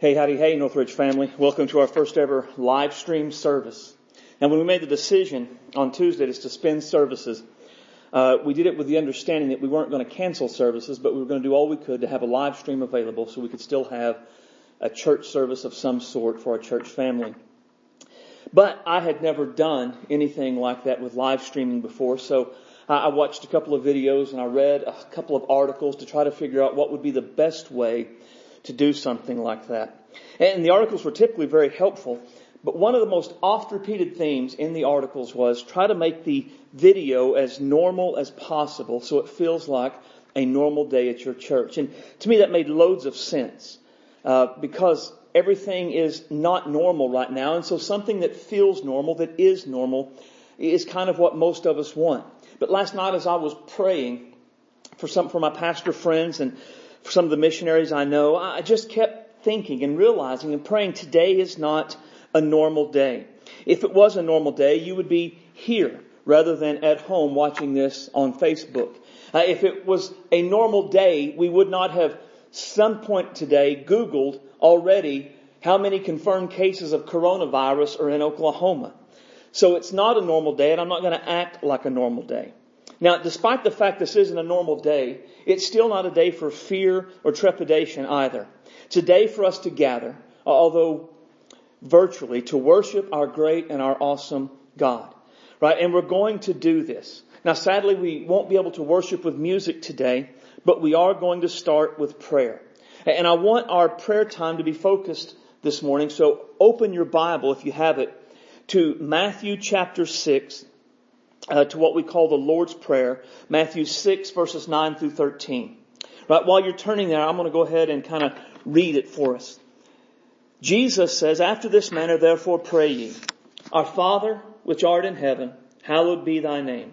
Hey, howdy, hey, Northridge family. Welcome to our first ever live stream service. And when we made the decision on Tuesday to suspend services, uh, we did it with the understanding that we weren't going to cancel services, but we were going to do all we could to have a live stream available so we could still have a church service of some sort for our church family. But I had never done anything like that with live streaming before, so I watched a couple of videos and I read a couple of articles to try to figure out what would be the best way to do something like that. And the articles were typically very helpful, but one of the most oft repeated themes in the articles was try to make the video as normal as possible so it feels like a normal day at your church. And to me that made loads of sense, uh, because everything is not normal right now, and so something that feels normal, that is normal, is kind of what most of us want. But last night as I was praying for some, for my pastor friends and some of the missionaries I know, I just kept thinking and realizing and praying today is not a normal day. If it was a normal day, you would be here rather than at home watching this on Facebook. Uh, if it was a normal day, we would not have some point today Googled already how many confirmed cases of coronavirus are in Oklahoma. So it's not a normal day and I'm not going to act like a normal day. Now, despite the fact this isn't a normal day, it's still not a day for fear or trepidation either. It's a day for us to gather, uh, although virtually, to worship our great and our awesome God. Right? And we're going to do this. Now, sadly, we won't be able to worship with music today, but we are going to start with prayer. And I want our prayer time to be focused this morning, so open your Bible if you have it to Matthew chapter 6, uh, to what we call the Lord's Prayer, Matthew 6 verses 9 through 13. Right, while you're turning there, I'm going to go ahead and kind of read it for us. Jesus says, After this manner therefore pray ye, Our Father, which art in heaven, hallowed be thy name.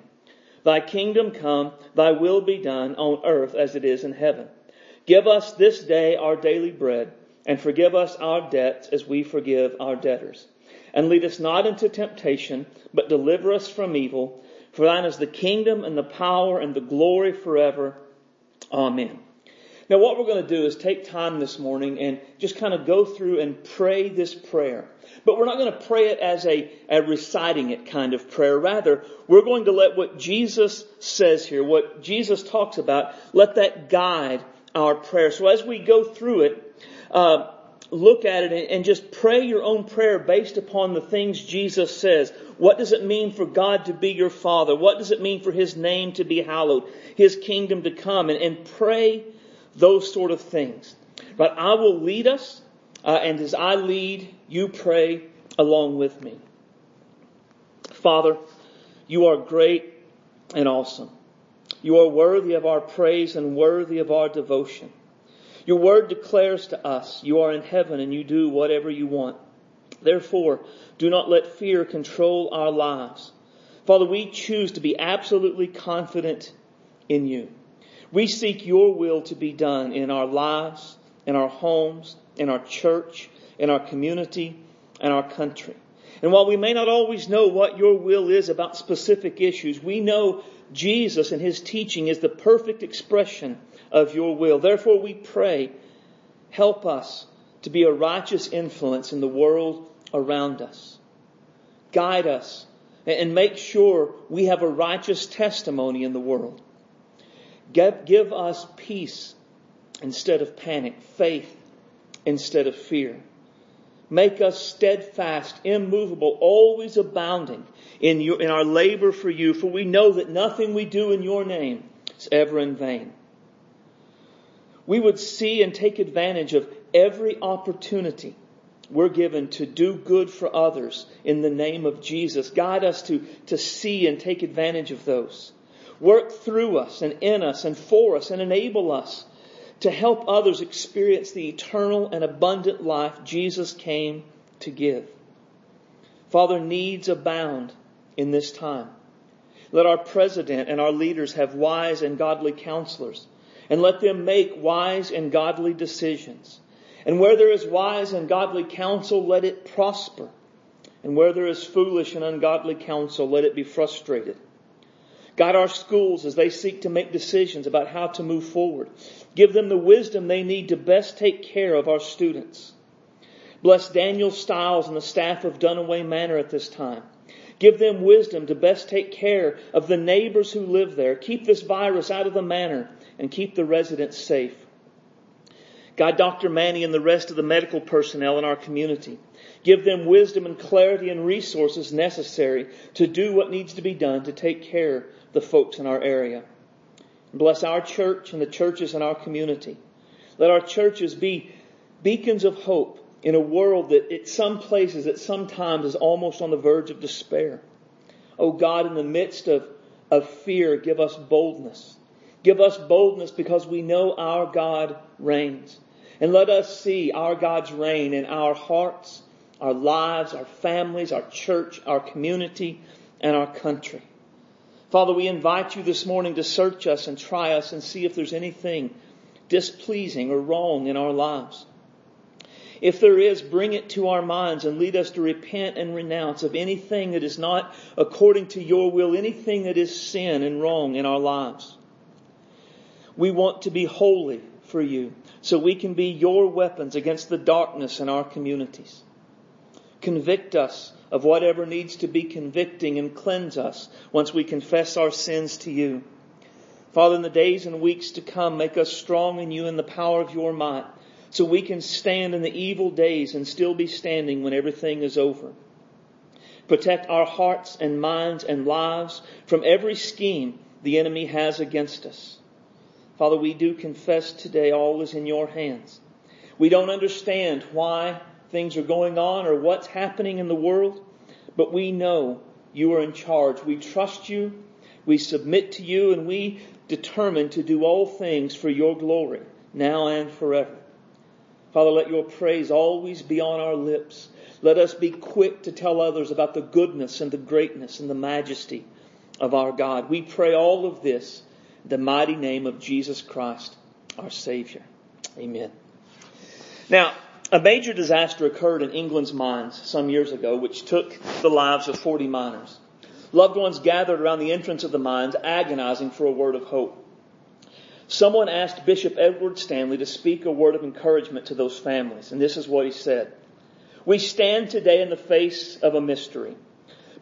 Thy kingdom come, thy will be done on earth as it is in heaven. Give us this day our daily bread, and forgive us our debts as we forgive our debtors. And lead us not into temptation, but deliver us from evil. For thine is the kingdom and the power and the glory forever. Amen. Now what we're going to do is take time this morning and just kind of go through and pray this prayer. But we're not going to pray it as a, a reciting it kind of prayer. Rather, we're going to let what Jesus says here, what Jesus talks about, let that guide our prayer. So as we go through it, uh, look at it and just pray your own prayer based upon the things Jesus says. What does it mean for God to be your Father? What does it mean for His name to be hallowed? His kingdom to come? And, and pray those sort of things. But I will lead us, uh, and as I lead, you pray along with me. Father, you are great and awesome. You are worthy of our praise and worthy of our devotion. Your word declares to us, you are in heaven and you do whatever you want. Therefore, do not let fear control our lives. Father, we choose to be absolutely confident in you. We seek your will to be done in our lives, in our homes, in our church, in our community, and our country. And while we may not always know what your will is about specific issues, we know Jesus and his teaching is the perfect expression of your will. Therefore we pray, help us to be a righteous influence in the world around us. Guide us and make sure we have a righteous testimony in the world. Give, us peace instead of panic, faith instead of fear. Make us steadfast, immovable, always abounding in, your, in our labor for you, for we know that nothing we do in your name is ever in vain we would see and take advantage of every opportunity we're given to do good for others in the name of Jesus. Guide us to, to see and take advantage of those. Work through us and in us and for us and enable us to help others experience the eternal and abundant life Jesus came to give. Father, needs abound in this time. Let our president and our leaders have wise and godly counselors and let them make wise and godly decisions. And where there is wise and godly counsel, let it prosper. And where there is foolish and ungodly counsel, let it be frustrated. Guide our schools as they seek to make decisions about how to move forward. Give them the wisdom they need to best take care of our students. Bless Daniel Stiles and the staff of Dunaway Manor at this time. Give them wisdom to best take care of the neighbors who live there. Keep this virus out of the manor and keep the residents safe. Guide Dr. Manny and the rest of the medical personnel in our community. Give them wisdom and clarity and resources necessary to do what needs to be done to take care of the folks in our area. Bless our church and the churches in our community. Let our churches be beacons of hope in a world that at some places, at some times, is almost on the verge of despair. Oh God, in the midst of, of fear, give us boldness. Give us boldness because we know our God reigns. And let us see our God's reign in our hearts, our lives, our families, our church, our community, and our country. Father, we invite you this morning to search us and try us and see if there's anything displeasing or wrong in our lives. If there is, bring it to our minds and lead us to repent and renounce of anything that is not according to your will, anything that is sin and wrong in our lives. We want to be holy for you so we can be your weapons against the darkness in our communities. Convict us of whatever needs to be convicting and cleanse us once we confess our sins to you. Father, in the days and weeks to come, make us strong in you in the power of your might so we can stand in the evil days and still be standing when everything is over. Protect our hearts and minds and lives from every scheme the enemy has against us. Father, we do confess today all is in your hands. We don't understand why things are going on or what's happening in the world, but we know you are in charge. We trust you, we submit to you, and we determine to do all things for your glory, now and forever. Father, let your praise always be on our lips. Let us be quick to tell others about the goodness and the greatness and the majesty of our God. We pray all of this the mighty name of Jesus Christ, our Savior. Amen. Now, a major disaster occurred in England's mines some years ago, which took the lives of 40 miners. Loved ones gathered around the entrance of the mines, agonizing for a word of hope. Someone asked Bishop Edward Stanley to speak a word of encouragement to those families, and this is what he said. We stand today in the face of a mystery,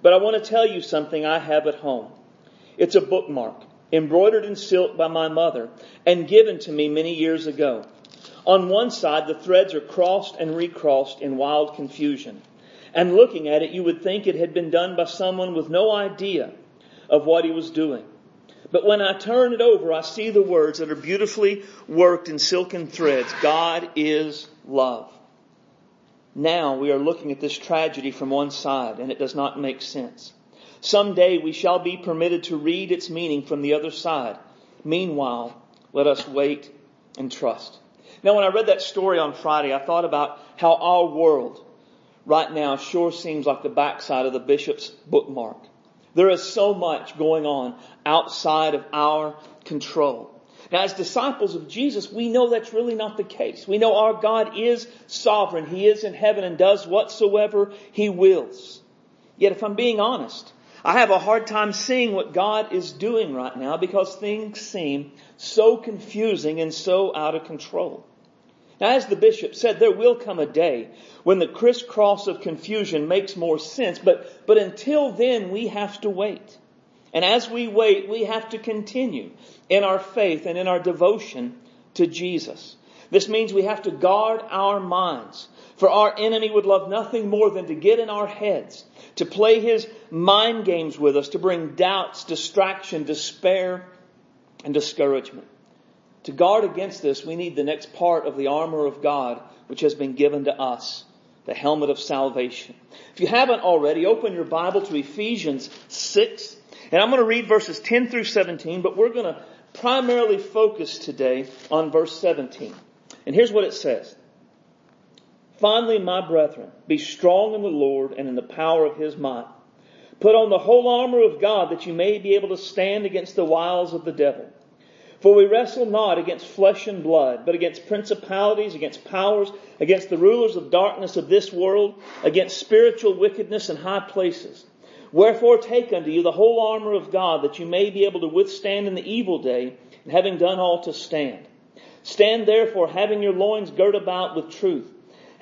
but I want to tell you something I have at home. It's a bookmark embroidered in silk by my mother, and given to me many years ago. On one side, the threads are crossed and recrossed in wild confusion. And looking at it, you would think it had been done by someone with no idea of what he was doing. But when I turn it over, I see the words that are beautifully worked in silken threads. God is love. Now we are looking at this tragedy from one side, and it does not make sense. Someday we shall be permitted to read its meaning from the other side. Meanwhile, let us wait and trust. Now, when I read that story on Friday, I thought about how our world right now sure seems like the backside of the bishop's bookmark. There is so much going on outside of our control. Now, as disciples of Jesus, we know that's really not the case. We know our God is sovereign. He is in heaven and does whatsoever He wills. Yet, if I'm being honest, I have a hard time seeing what God is doing right now because things seem so confusing and so out of control. Now, as the bishop said, there will come a day when the crisscross of confusion makes more sense, but, but until then, we have to wait. And as we wait, we have to continue in our faith and in our devotion to Jesus. This means we have to guard our minds for our enemy would love nothing more than to get in our heads, to play his mind games with us, to bring doubts, distraction, despair, and discouragement. To guard against this, we need the next part of the armor of God, which has been given to us, the helmet of salvation. If you haven't already, open your Bible to Ephesians 6, and I'm going to read verses 10 through 17, but we're going to primarily focus today on verse 17. And here's what it says. Finally, my brethren, be strong in the Lord and in the power of his might. Put on the whole armor of God that you may be able to stand against the wiles of the devil. For we wrestle not against flesh and blood, but against principalities, against powers, against the rulers of darkness of this world, against spiritual wickedness in high places. Wherefore take unto you the whole armor of God that you may be able to withstand in the evil day, and having done all to stand. Stand therefore having your loins girt about with truth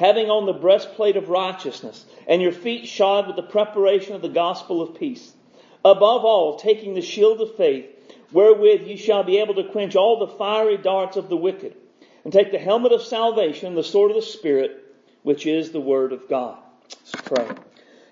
having on the breastplate of righteousness, and your feet shod with the preparation of the gospel of peace. Above all, taking the shield of faith, wherewith ye shall be able to quench all the fiery darts of the wicked, and take the helmet of salvation, the sword of the Spirit, which is the word of God. Let's pray.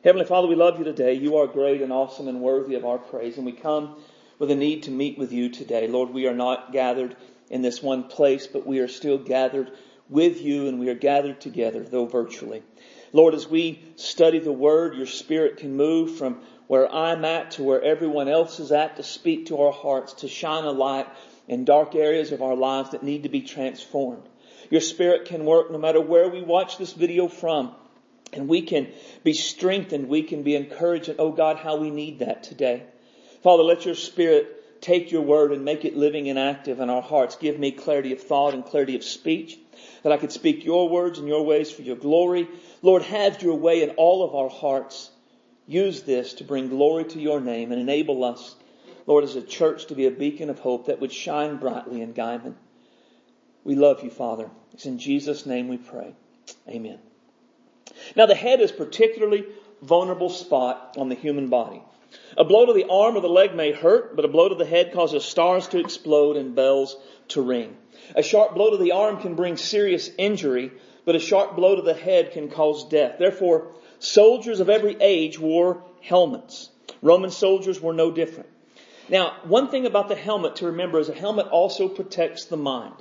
Heavenly Father, we love you today. You are great and awesome and worthy of our praise, and we come with a need to meet with you today. Lord, we are not gathered in this one place, but we are still gathered with you and we are gathered together, though virtually. Lord, as we study the Word, your Spirit can move from where I'm at to where everyone else is at to speak to our hearts, to shine a light in dark areas of our lives that need to be transformed. Your Spirit can work no matter where we watch this video from. And we can be strengthened. We can be encouraged. And oh God, how we need that today. Father, let your Spirit take your word and make it living and active in our hearts. Give me clarity of thought and clarity of speech that I could speak your words and your ways for your glory. Lord, have your way in all of our hearts. Use this to bring glory to your name and enable us, Lord, as a church to be a beacon of hope that would shine brightly in Guymon. We love you, Father. It's in Jesus' name we pray. Amen. Now the head is particularly vulnerable spot on the human body. A blow to the arm or the leg may hurt, but a blow to the head causes stars to explode and bells to ring. A sharp blow to the arm can bring serious injury, but a sharp blow to the head can cause death. Therefore, Soldiers of every age wore helmets. Roman soldiers were no different. Now, one thing about the helmet to remember is a helmet also protects the mind.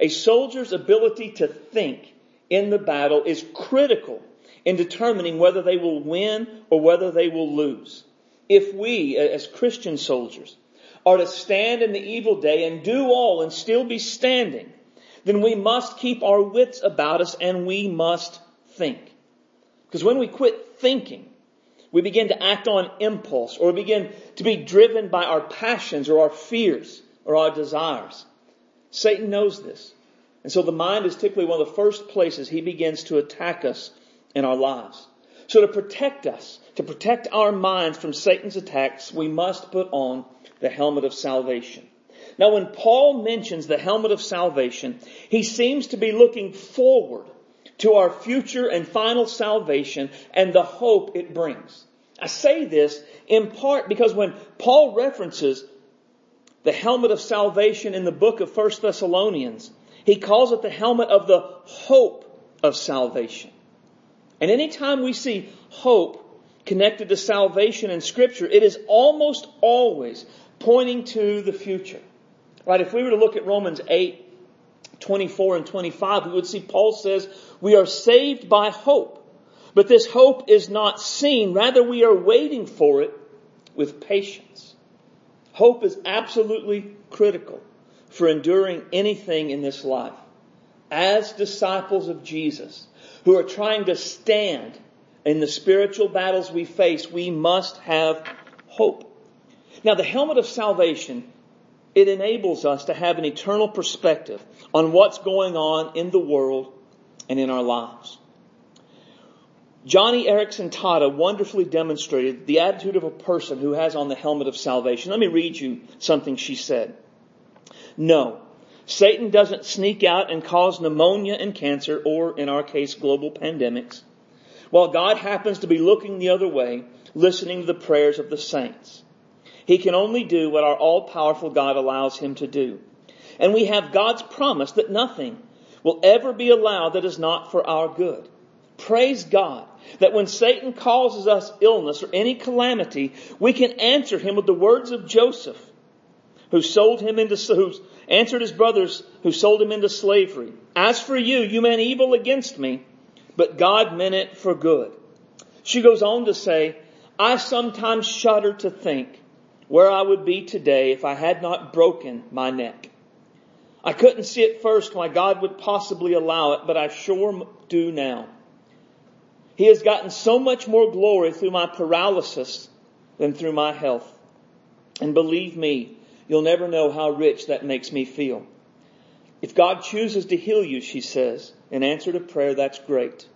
A soldier's ability to think in the battle is critical in determining whether they will win or whether they will lose. If we, as Christian soldiers, are to stand in the evil day and do all and still be standing, then we must keep our wits about us and we must think. Because when we quit thinking, we begin to act on impulse or begin to be driven by our passions or our fears or our desires. Satan knows this. And so the mind is typically one of the first places he begins to attack us in our lives. So to protect us, to protect our minds from Satan's attacks, we must put on the helmet of salvation. Now when Paul mentions the helmet of salvation, he seems to be looking forward to our future and final salvation and the hope it brings. I say this in part because when Paul references the helmet of salvation in the book of 1 Thessalonians, he calls it the helmet of the hope of salvation. And anytime we see hope connected to salvation in scripture, it is almost always pointing to the future. Right? If we were to look at Romans 8, 24 and 25, we would see Paul says, we are saved by hope. But this hope is not seen. Rather, we are waiting for it with patience. Hope is absolutely critical for enduring anything in this life. As disciples of Jesus, who are trying to stand in the spiritual battles we face, we must have hope. Now, the helmet of salvation, it enables us to have an eternal perspective on what's going on in the world and in our lives. Joni Eareckson Tada wonderfully demonstrated the attitude of a person who has on the helmet of salvation. Let me read you something she said. No, Satan doesn't sneak out and cause pneumonia and cancer, or in our case, global pandemics, while God happens to be looking the other way, listening to the prayers of the saints. He can only do what our all-powerful God allows him to do. And we have God's promise that nothing will ever be allowed that is not for our good. Praise God that when Satan causes us illness or any calamity, we can answer him with the words of Joseph, who sold him into, who answered his brothers who sold him into slavery. As for you, you meant evil against me, but God meant it for good. She goes on to say, I sometimes shudder to think where I would be today if I had not broken my neck. I couldn't see at first why God would possibly allow it, but I sure do now. He has gotten so much more glory through my paralysis than through my health. And believe me, you'll never know how rich that makes me feel. If God chooses to heal you, she says, in answer to prayer, that's great.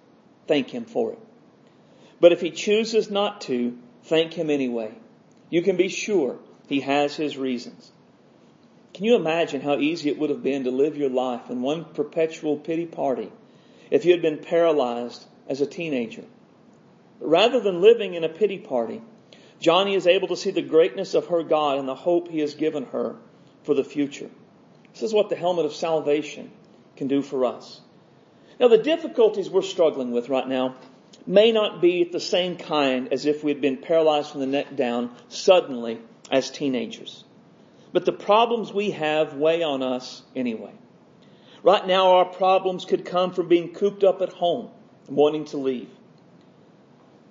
Thank Him for it. But if He chooses not to, thank Him anyway. You can be sure He has His reasons. Can you imagine how easy it would have been to live your life in one perpetual pity party if you had been paralyzed as a teenager. Rather than living in a pity party, Joni is able to see the greatness of her God and the hope he has given her for the future. This is what the helmet of salvation can do for us. Now the difficulties we're struggling with right now may not be the same kind as if we had been paralyzed from the neck down suddenly as teenagers. But the problems we have weigh on us anyway. Right now our problems could come from being cooped up at home, wanting to leave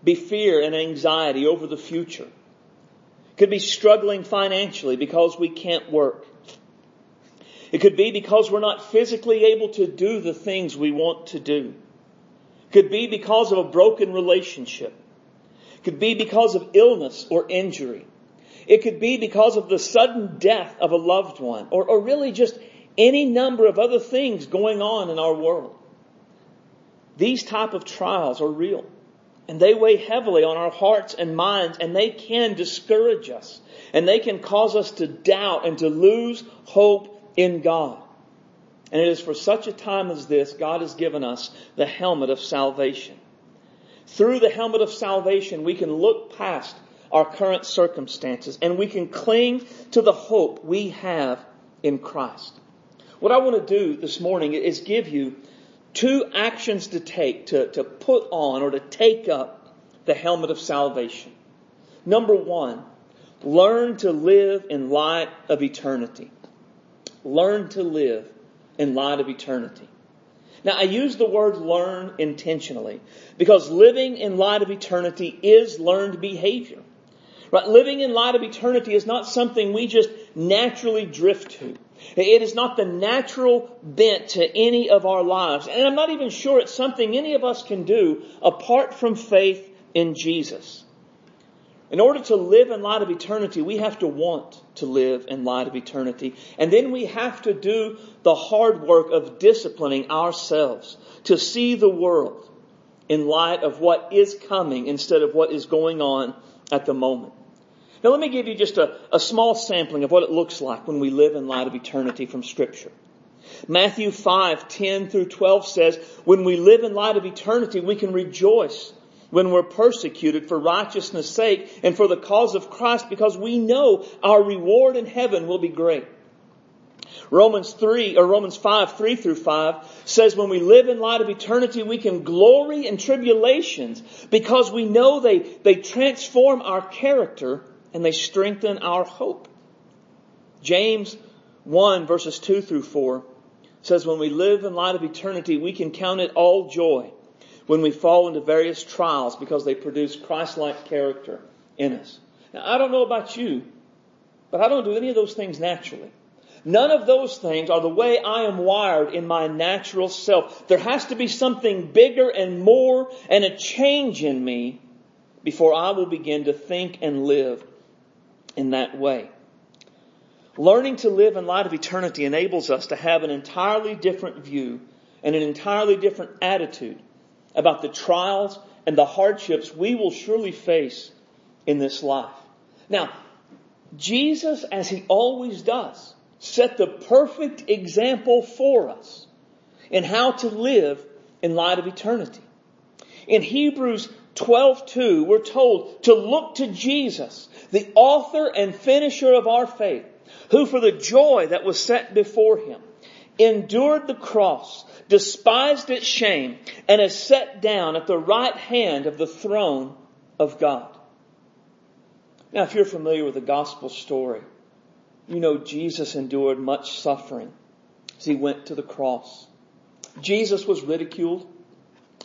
be fear and anxiety over the future. Could be struggling financially because we can't work. It could be because we're not physically able to do the things we want to do. It Could be because of a broken relationship. It Could be because of illness or injury. It could be because of the sudden death of a loved one or, or really just any number of other things going on in our world. These type of trials are real. And they weigh heavily on our hearts and minds and they can discourage us. And they can cause us to doubt and to lose hope in God. And it is for such a time as this, God has given us the helmet of salvation. Through the helmet of salvation, we can look past our current circumstances and we can cling to the hope we have in Christ. What I want to do this morning is give you two actions to take to, to put on or to take up the helmet of salvation. Number one, learn to live in light of eternity. Learn to live in light of eternity. Now I use the word learn intentionally because living in light of eternity is learned behavior. Right? Living in light of eternity is not something we just naturally drift to. It is not the natural bent to any of our lives. And I'm not even sure it's something any of us can do apart from faith in Jesus. In order to live in light of eternity, we have to want to live in light of eternity. And then we have to do the hard work of disciplining ourselves to see the world in light of what is coming instead of what is going on at the moment. Now let me give you just a, a small sampling of what it looks like when we live in light of eternity from scripture. Matthew 5, 10 through 12 says, when we live in light of eternity, we can rejoice when we're persecuted for righteousness sake and for the cause of Christ because we know our reward in heaven will be great. Romans 3, or Romans 5, 3 through 5 says when we live in light of eternity, we can glory in tribulations because we know they, they transform our character and they strengthen our hope. James 1 verses 2 through 4 says when we live in light of eternity, we can count it all joy when we fall into various trials because they produce Christ-like character in us. Now I don't know about you, but I don't do any of those things naturally. None of those things are the way I am wired in my natural self. There has to be something bigger and more and a change in me before I will begin to think and live in that way. Learning to live in light of eternity enables us to have an entirely different view and an entirely different attitude about the trials and the hardships we will surely face in this life. Now, Jesus, as he always does, set the perfect example for us in how to live in light of eternity. In Hebrews 12:2, we're told to look to Jesus, the author and finisher of our faith, who for the joy that was set before him endured the cross, despised its shame, and is set down at the right hand of the throne of God. Now, if you're familiar with the gospel story, you know Jesus endured much suffering as he went to the cross. Jesus was ridiculed.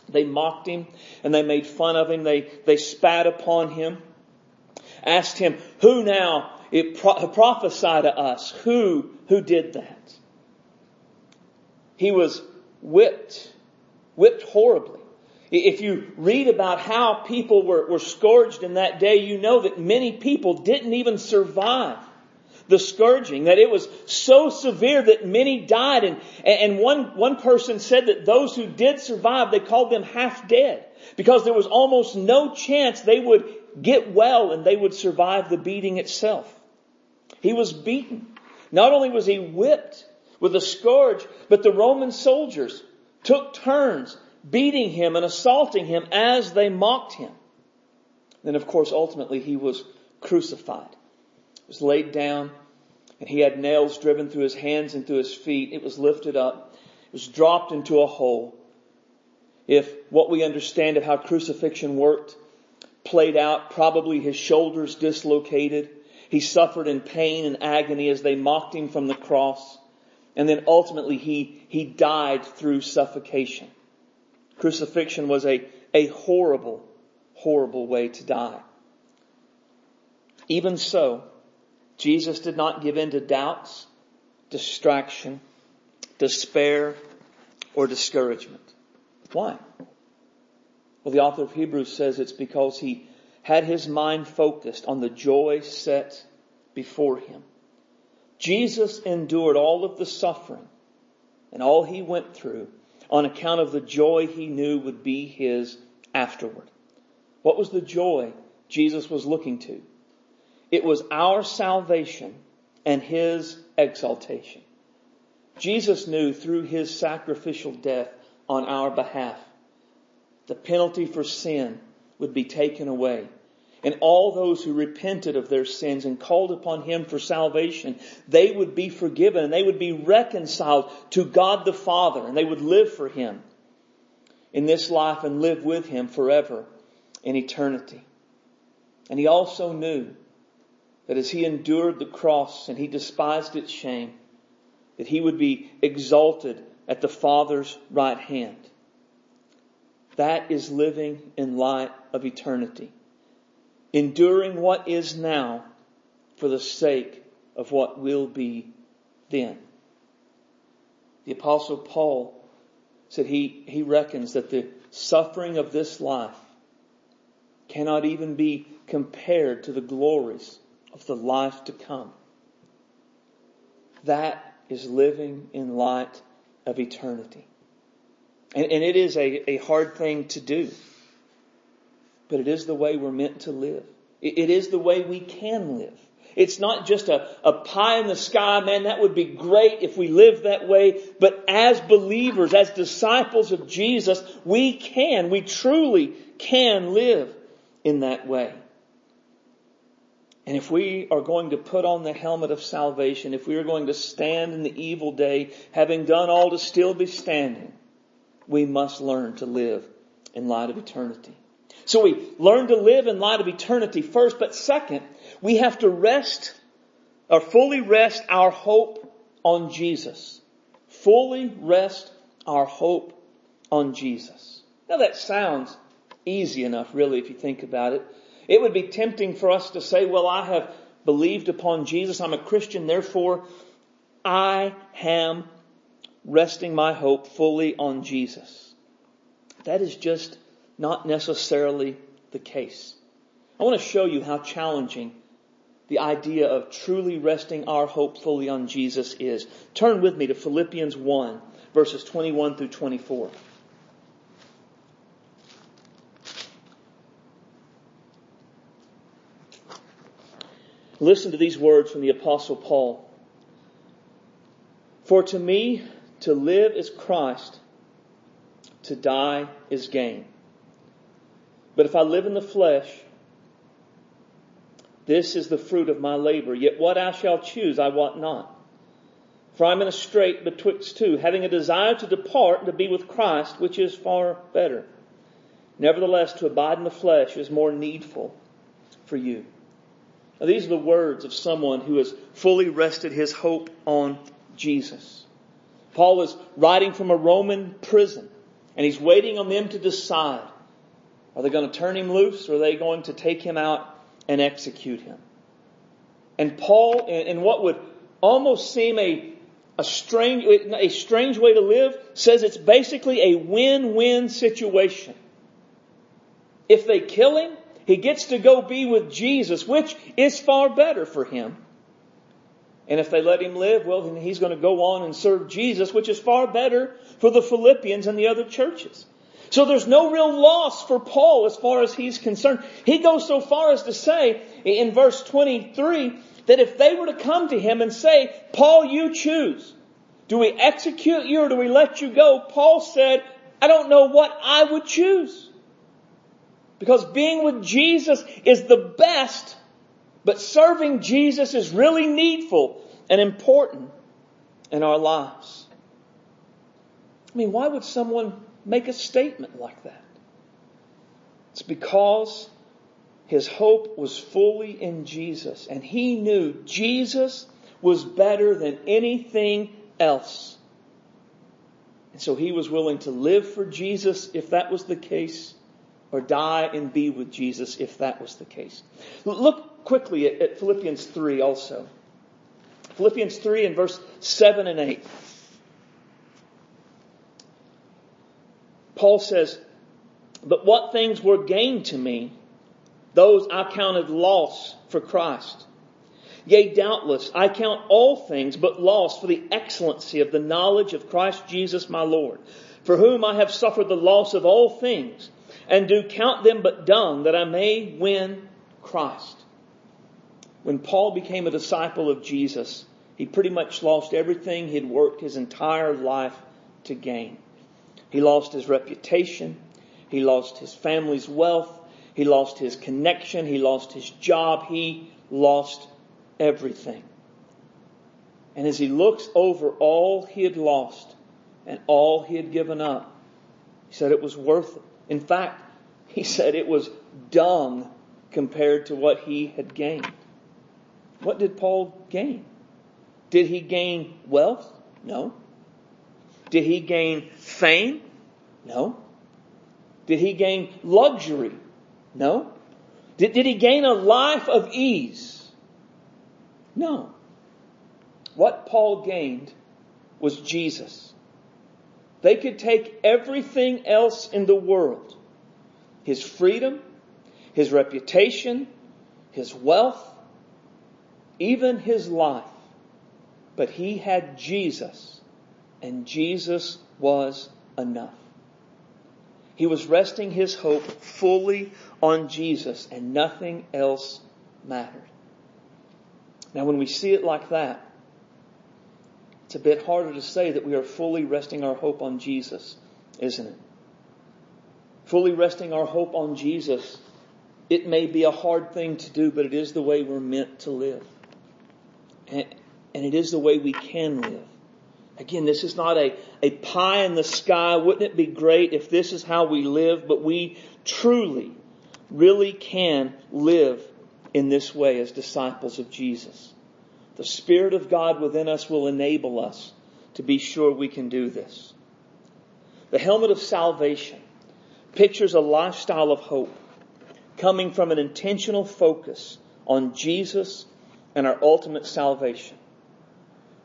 They mocked him and they made fun of him. They, they spat upon him. Asked him, who now it pro- prophesy to us? Who, who did that? He was whipped, whipped horribly. If you read about how people were, were scourged in that day, you know that many people didn't even survive the scourging, that it was so severe that many died. And, and one, one person said that those who did survive, they called them half dead because there was almost no chance they would get well and they would survive the beating itself. He was beaten. Not only was he whipped with a scourge, but the Roman soldiers took turns beating him and assaulting him as they mocked him. Then of course ultimately he was crucified. He was laid down and he had nails driven through his hands and through his feet. It was lifted up. It was dropped into a hole. If what we understand of how crucifixion worked played out, probably his shoulders dislocated. He suffered in pain and agony as they mocked him from the cross. And then ultimately he, he died through suffocation. Crucifixion was a, a horrible, horrible way to die. Even so, Jesus did not give in to doubts, distraction, despair, or discouragement. Why? Well, the author of Hebrews says it's because he had his mind focused on the joy set before him. Jesus endured all of the suffering and all he went through on account of the joy he knew would be his afterward. What was the joy Jesus was looking to? It was our salvation and his exaltation. Jesus knew through his sacrificial death on our behalf, the penalty for sin would be taken away. And all those who repented of their sins and called upon Him for salvation, they would be forgiven and they would be reconciled to God the Father and they would live for Him in this life and live with Him forever in eternity. And He also knew that as He endured the cross and He despised its shame, that He would be exalted at the Father's right hand. That is living in light of eternity. Enduring what is now for the sake of what will be then. The apostle Paul said he, he reckons that the suffering of this life cannot even be compared to the glories of the life to come. That is living in light of eternity. And, and it is a, a hard thing to do. But it is the way we're meant to live. It, is the way we can live. It's not just a, a pie in the sky, man, that would be great if we lived that way. But as believers, as disciples of Jesus, we can, we truly can live in that way. And if we are going to put on the helmet of salvation, if we are going to stand in the evil day, having done all to still be standing, we must learn to live in light of eternity. So we learn to live in light of eternity first, but second, we have to rest or fully rest our hope on Jesus. Fully rest our hope on Jesus. Now that sounds easy enough really if you think about it. It would be tempting for us to say, well, I have believed upon Jesus. I'm a Christian. Therefore, I am resting my hope fully on Jesus. That is just not necessarily the case. I want to show you how challenging the idea of truly resting our hope fully on Jesus is. Turn with me to Philippians 1 verses 21 through 24. Listen to these words from the apostle Paul. For to me, to live is Christ, to die is gain. But if I live in the flesh, this is the fruit of my labor. Yet what I shall choose, I wot not. For I'm in a strait betwixt two, having a desire to depart and to be with Christ, which is far better. Nevertheless, to abide in the flesh is more needful for you. Now, these are the words of someone who has fully rested his hope on Jesus. Paul is writing from a Roman prison, and he's waiting on them to decide. Are they going to turn him loose, or are they going to take him out and execute him? And Paul, in what would almost seem a, a strange, a strange way to live, says it's basically a win-win situation. If they kill him, he gets to go be with Jesus, which is far better for him. And if they let him live, well, then he's going to go on and serve Jesus, which is far better for the Philippians and the other churches. So there's no real loss for Paul as far as he's concerned. He goes so far as to say in verse 23 that if they were to come to him and say, Paul, you choose. Do we execute you or do we let you go? Paul said, I don't know what I would choose. Because being with Jesus is the best, but serving Jesus is really needful and important in our lives. I mean, why would someone make a statement like that? It's because his hope was fully in Jesus and he knew Jesus was better than anything else. And so he was willing to live for Jesus if that was the case, or die and be with Jesus if that was the case. Look quickly at, Philippians 3 also. Philippians 3 and verse 7 and 8. Paul says, But what things were gained to me, those I counted loss for Christ. Yea, doubtless, I count all things but loss for the excellency of the knowledge of Christ Jesus my Lord, for whom I have suffered the loss of all things, and do count them but dung, that I may win Christ. When Paul became a disciple of Jesus, he pretty much lost everything he'd worked his entire life to gain. He lost his reputation. He lost his family's wealth. He lost his connection. He lost his job. He lost everything. And as he looks over all he had lost and all he had given up, he said it was worth it. In fact, he said it was dung compared to what he had gained. What did Paul gain? Did he gain wealth? No. Did he gain fame? No. Did he gain luxury? No. Did, did he gain a life of ease? No. What Paul gained was Jesus. They could take everything else in the world his freedom, his reputation, his wealth, even his life. But he had Jesus, and Jesus was enough. He was resting his hope fully on Jesus, and nothing else mattered. Now, when we see it like that, it's a bit harder to say that we are fully resting our hope on Jesus, isn't it? Fully resting our hope on Jesus, it may be a hard thing to do, but it is the way we're meant to live. And, it is the way we can live. Again, this is not a, a pie in the sky. Wouldn't it be great if this is how we live? But we truly, really can live in this way as disciples of Jesus. The Spirit of God within us will enable us to be sure we can do this. The helmet of salvation pictures a lifestyle of hope coming from an intentional focus on Jesus and our ultimate salvation.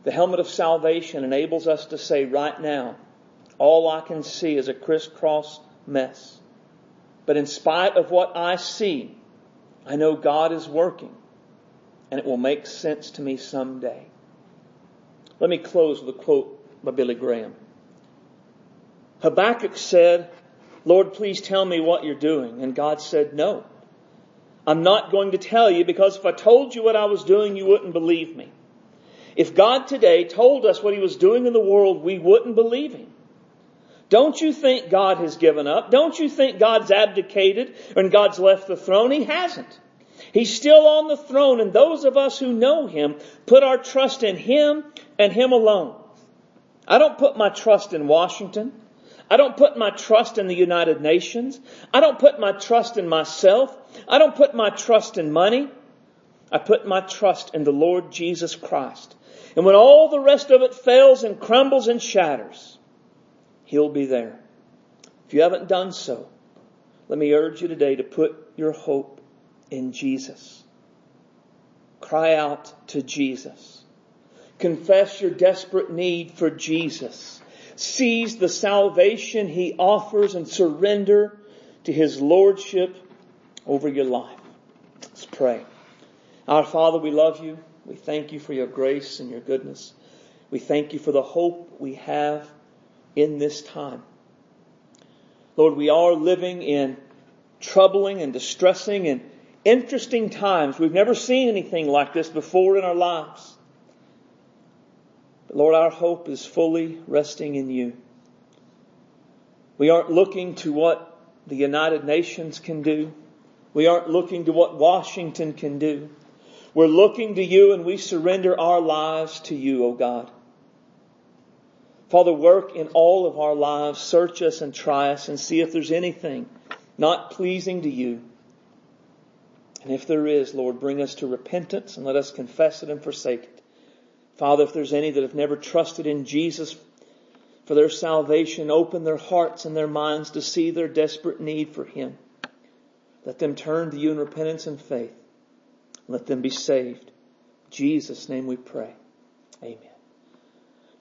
The helmet of salvation enables us to say right now, all I can see is a crisscross mess. But in spite of what I see, I know God is working and it will make sense to me someday. Let me close with a quote by Billy Graham. Habakkuk said, Lord, please tell me what you're doing. And God said, no. I'm not going to tell you because if I told you what I was doing, you wouldn't believe me. If God today told us what he was doing in the world, we wouldn't believe him. Don't you think God has given up? Don't you think God's abdicated and God's left the throne? He hasn't. He's still on the throne and those of us who know Him put our trust in Him and Him alone. I don't put my trust in Washington. I don't put my trust in the United Nations. I don't put my trust in myself. I don't put my trust in money. I put my trust in the Lord Jesus Christ. And when all the rest of it fails and crumbles and shatters, He'll be there. If you haven't done so, let me urge you today to put your hope in Jesus. Cry out to Jesus. Confess your desperate need for Jesus. Seize the salvation He offers and surrender to His Lordship over your life. Let's pray. Our Father, we love you. We thank you for your grace and your goodness. We thank you for the hope we have in this time. Lord, we are living in troubling and distressing and interesting times. We've never seen anything like this before in our lives. But Lord, our hope is fully resting in you. We aren't looking to what the United Nations can do. We aren't looking to what Washington can do. We're looking to you and we surrender our lives to you, O God. Father, work in all of our lives. Search us and try us and see if there's anything not pleasing to you. And if there is, Lord, bring us to repentance and let us confess it and forsake it. Father, if there's any that have never trusted in Jesus for their salvation, open their hearts and their minds to see their desperate need for Him. Let them turn to you in repentance and faith. Let them be saved. In Jesus' name we pray. Amen.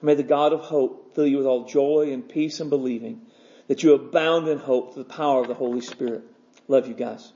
May the God of hope fill you with all joy and peace and believing that you abound in hope through the power of the Holy Spirit. Love you guys.